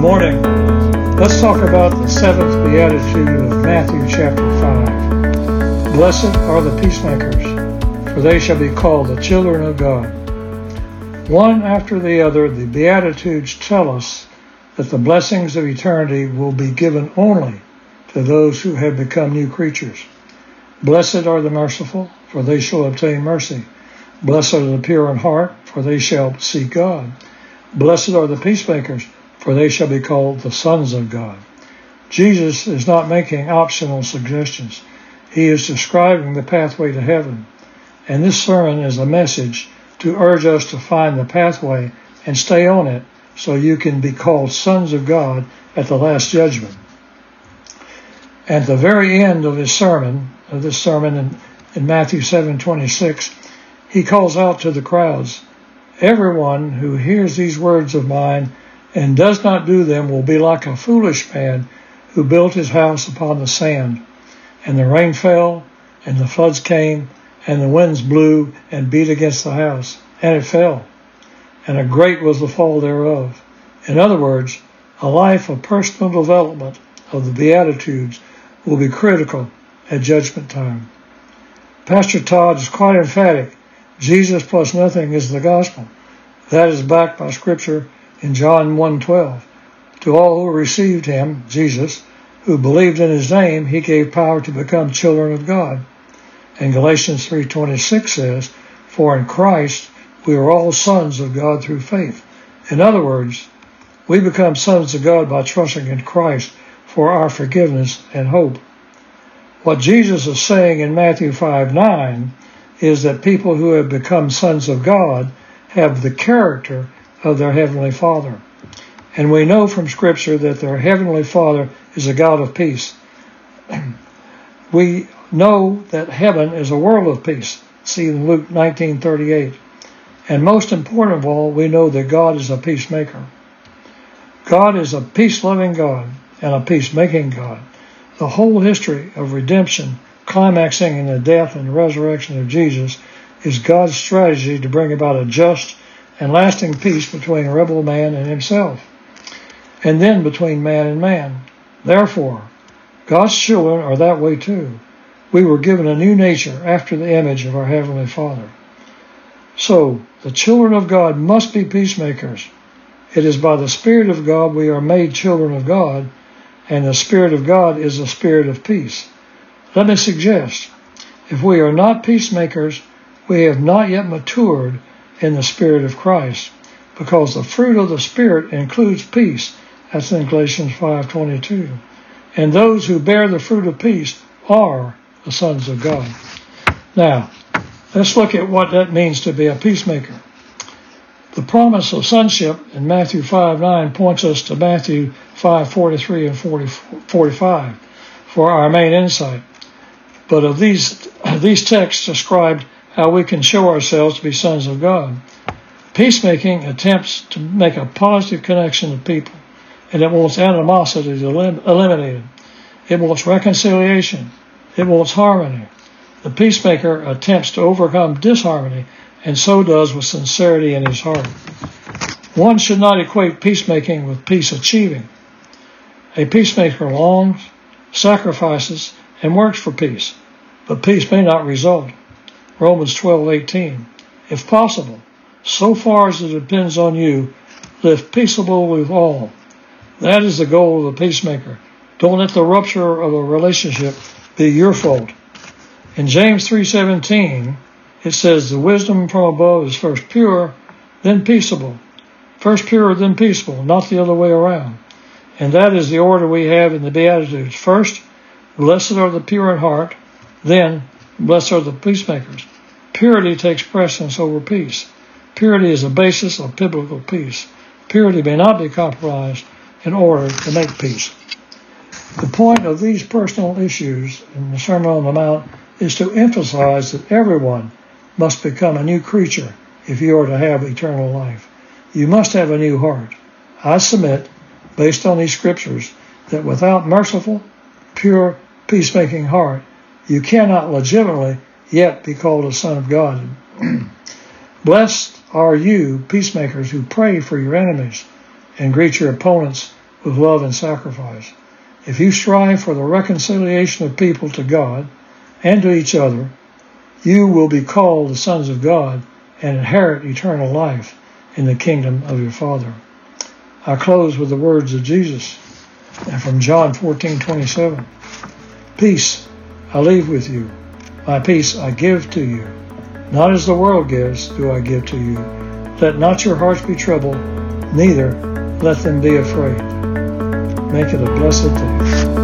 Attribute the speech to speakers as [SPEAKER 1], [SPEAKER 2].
[SPEAKER 1] Morning. Let's talk about the seventh beatitude of Matthew chapter 5. Blessed are the peacemakers, for they shall be called the children of God. One after the other, the beatitudes tell us that the blessings of eternity will be given only to those who have become new creatures. Blessed are the merciful, for they shall obtain mercy. Blessed are the pure in heart, for they shall see God. Blessed are the peacemakers, for they shall be called the sons of God. Jesus is not making optional suggestions. He is describing the pathway to heaven. And this sermon is a message to urge us to find the pathway and stay on it so you can be called sons of God at the last judgment. At the very end of his sermon, of this sermon in, in Matthew 7:26, he calls out to the crowds, Everyone who hears these words of mine and does not do them will be like a foolish man who built his house upon the sand. And the rain fell, and the floods came, and the winds blew and beat against the house, and it fell. And a great was the fall thereof. In other words, a life of personal development of the Beatitudes will be critical at judgment time. Pastor Todd is quite emphatic. Jesus plus nothing is the gospel. That is backed by scripture in John 1:12. To all who received him, Jesus, who believed in his name, he gave power to become children of God. And Galatians 3:26 says, "For in Christ we are all sons of God through faith." In other words, we become sons of God by trusting in Christ for our forgiveness and hope. What Jesus is saying in Matthew 5:9 is that people who have become sons of God have the character of their Heavenly Father. And we know from Scripture that their Heavenly Father is a God of peace. we know that heaven is a world of peace. See in Luke 19:38. And most important of all, we know that God is a peacemaker. God is a peace-loving God and a peacemaking God. The whole history of redemption, climaxing in the death and resurrection of Jesus, is God's strategy to bring about a just and lasting peace between a rebel man and himself, and then between man and man. Therefore, God's children are that way too. We were given a new nature after the image of our Heavenly Father. So, the children of God must be peacemakers. It is by the Spirit of God we are made children of God, and the Spirit of God is a spirit of peace. Let me suggest, if we are not peacemakers, we have not yet matured in the Spirit of Christ, because the fruit of the Spirit includes peace. That's in Galatians 5.22. And those who bear the fruit of peace are the sons of God. Now, let's look at what that means to be a peacemaker. The promise of sonship in Matthew 5:9 points us to Matthew 5:43 and 40, 45 for our main insight. But of these, these texts described how we can show ourselves to be sons of God. Peacemaking attempts to make a positive connection to people, and it wants animosity eliminated. It wants reconciliation. It wants harmony. The peacemaker attempts to overcome disharmony, and so does with sincerity in his heart. One should not equate peacemaking with peace achieving. A peacemaker longs, sacrifices, and works for peace, but peace may not result. Romans 12:18. If possible, so far as it depends on you, live peaceable with all. That is the goal of the peacemaker. Don't let the rupture of a relationship be your fault. In James 3:17, it says the wisdom from above is first pure, then peaceable. First pure, then peaceable, not the other way around. And that is the order we have in the Beatitudes. First, blessed are the pure in heart, then blessed are the peacemakers. Purity takes precedence over peace. Purity is the basis of biblical peace. Purity may not be compromised in order to make peace. The point of these personal issues in the Sermon on the Mount is to emphasize that everyone must become a new creature if you are to have eternal life. You must have a new heart. I submit, based on these scriptures, that without merciful, pure, peacemaking heart, you cannot legitimately yet be called a son of God. Blessed are you, peacemakers, who pray for your enemies and greet your opponents with love and sacrifice. If you strive for the reconciliation of people to God and to each other, you will be called the sons of God and inherit eternal life in the kingdom of your Father. I close with the words of Jesus from John 14:27. Peace I leave with you. My peace I give to you. Not as the world gives do I give to you. Let not your hearts be troubled, neither let them be afraid. Make it a blessed day.